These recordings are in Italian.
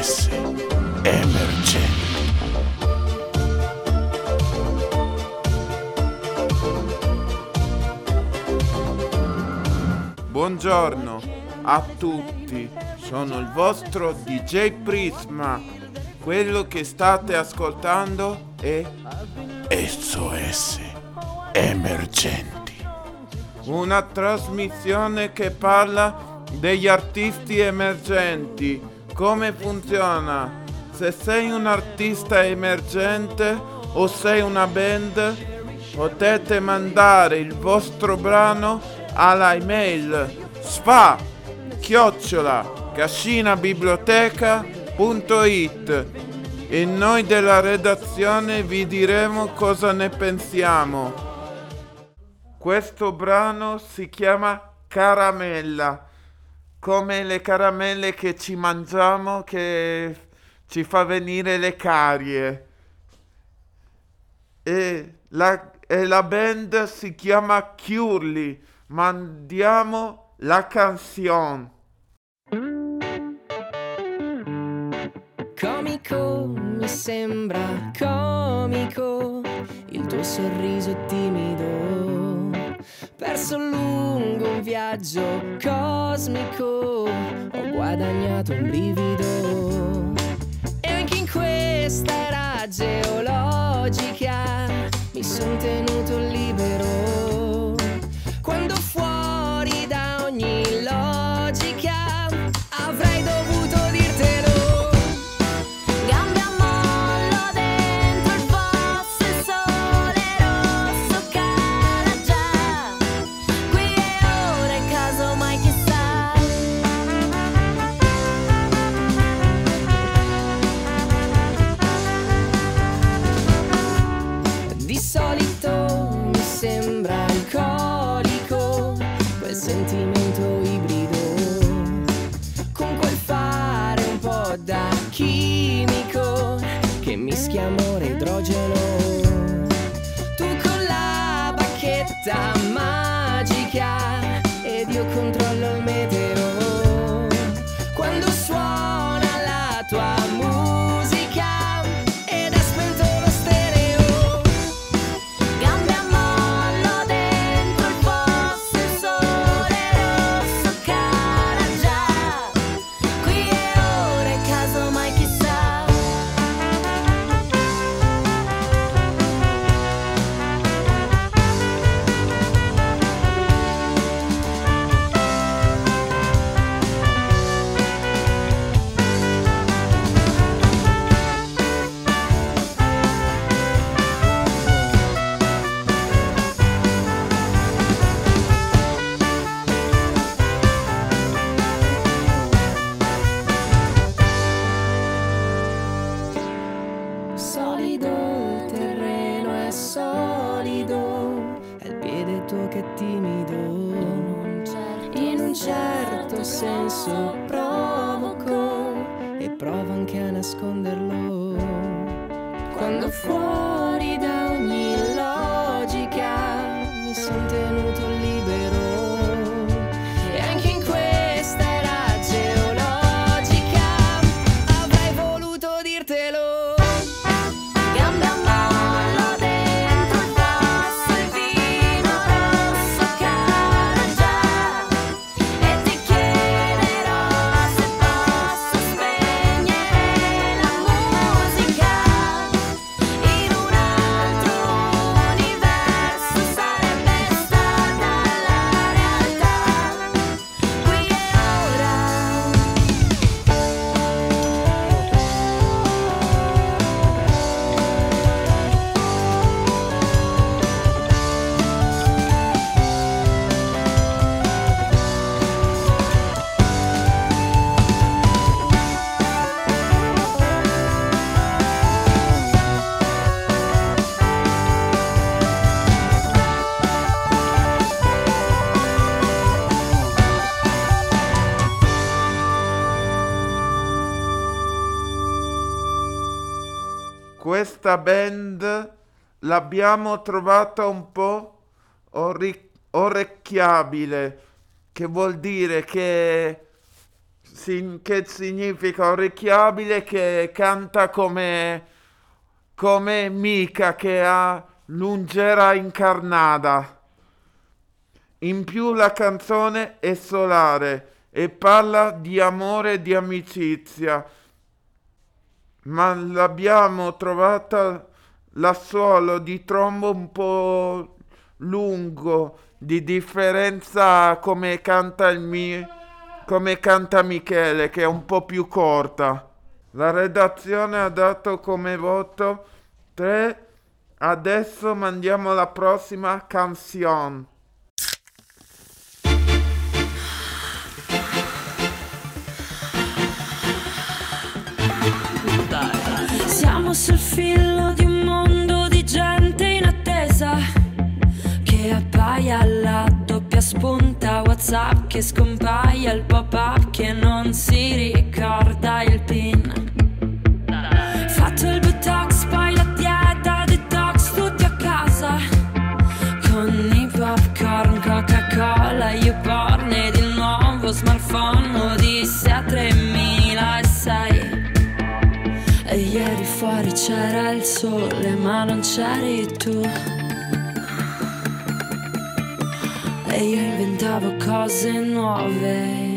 SOS Emergenti. Buongiorno a tutti, sono il vostro DJ Prisma. Quello che state ascoltando è SOS Emergenti. una trasmissione che parla degli artisti emergenti. Come funziona? Se sei un artista emergente o sei una band, potete mandare il vostro brano alla email sfa chiocciola cascinabiblioteca.it e noi della redazione vi diremo cosa ne pensiamo. Questo brano si chiama Caramella, come le caramelle che ci mangiamo che ci fa venire le carie. E la, e la band si chiama Curly. Mandiamo la canzone. Comico, mi sembra comico il tuo sorriso timido. Perso lungo un viaggio cosmico, ho guadagnato un brivido. E anche in questa era geologica mi son tenuto libero. Sentimento ibrido con quel fare un po' da chimico che mischia amore idrogeno. Certo senso provoco e provo anche a nasconderlo. Quando fuori da ogni logica mi son tenuto libero. Questa band l'abbiamo trovata un po' orri- orecchiabile, che vuol dire che Sin- che significa orecchiabile che canta come, come Mica che ha l'ungera incarnata. In più la canzone è solare e parla di amore e di amicizia, ma l'abbiamo trovata l'assolo di trombo un po' lungo, di differenza come canta il mio come canta Michele, che è un po' più corta. La redazione ha dato come voto 3. Adesso mandiamo la prossima canzone. Siamo sul filo di un mondo di gente in attesa che appaia alla doppia spunta WhatsApp che scompaia il pop-up che non fuori c'era il sole, ma non c'eri tu. E io inventavo cose nuove.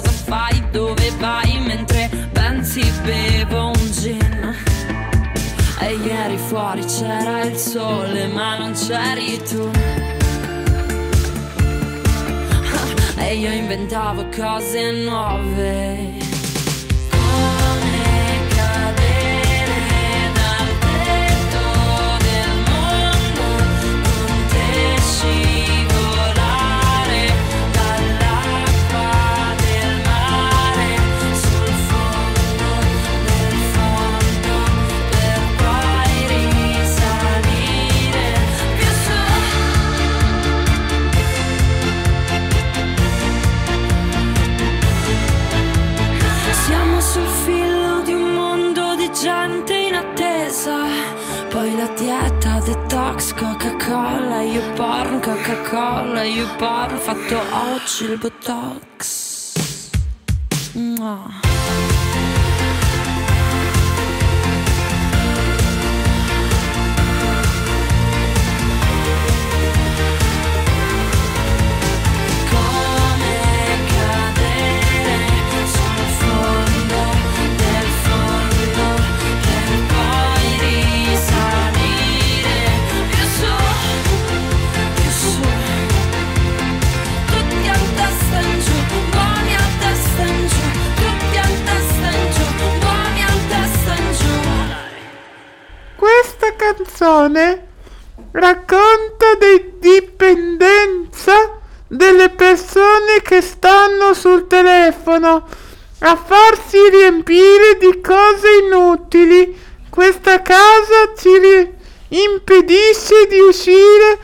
Cosa fai, dove vai? Mentre pensi bevo un gin. E ieri fuori c'era il sole ma non c'eri tu. E io inventavo cose nuove detox, Coca-Cola, io porn, Coca-Cola, io porn, fatto oggi il botox. Mua. Canzone racconta di dipendenza delle persone che stanno sul telefono a farsi riempire di cose inutili. Questa casa ci ri- impedisce di uscire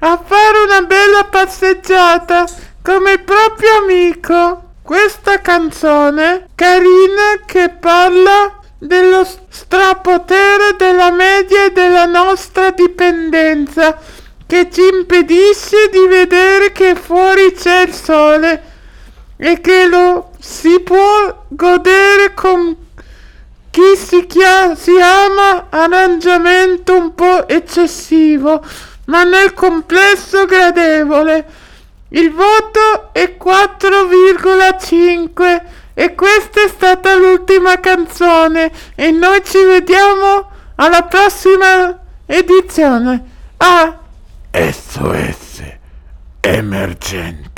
a fare una bella passeggiata come proprio amico. Questa canzone carina che parla della nostra dipendenza che ci impedisce di vedere che fuori c'è il sole e che lo si può godere con chi si, chia- si ama arrangiamento un po' eccessivo, ma nel complesso gradevole. Il voto è 4,5 e questa è stata l'ultima canzone e noi ci vediamo alla prossima edizione. Ah, SOS emergenti.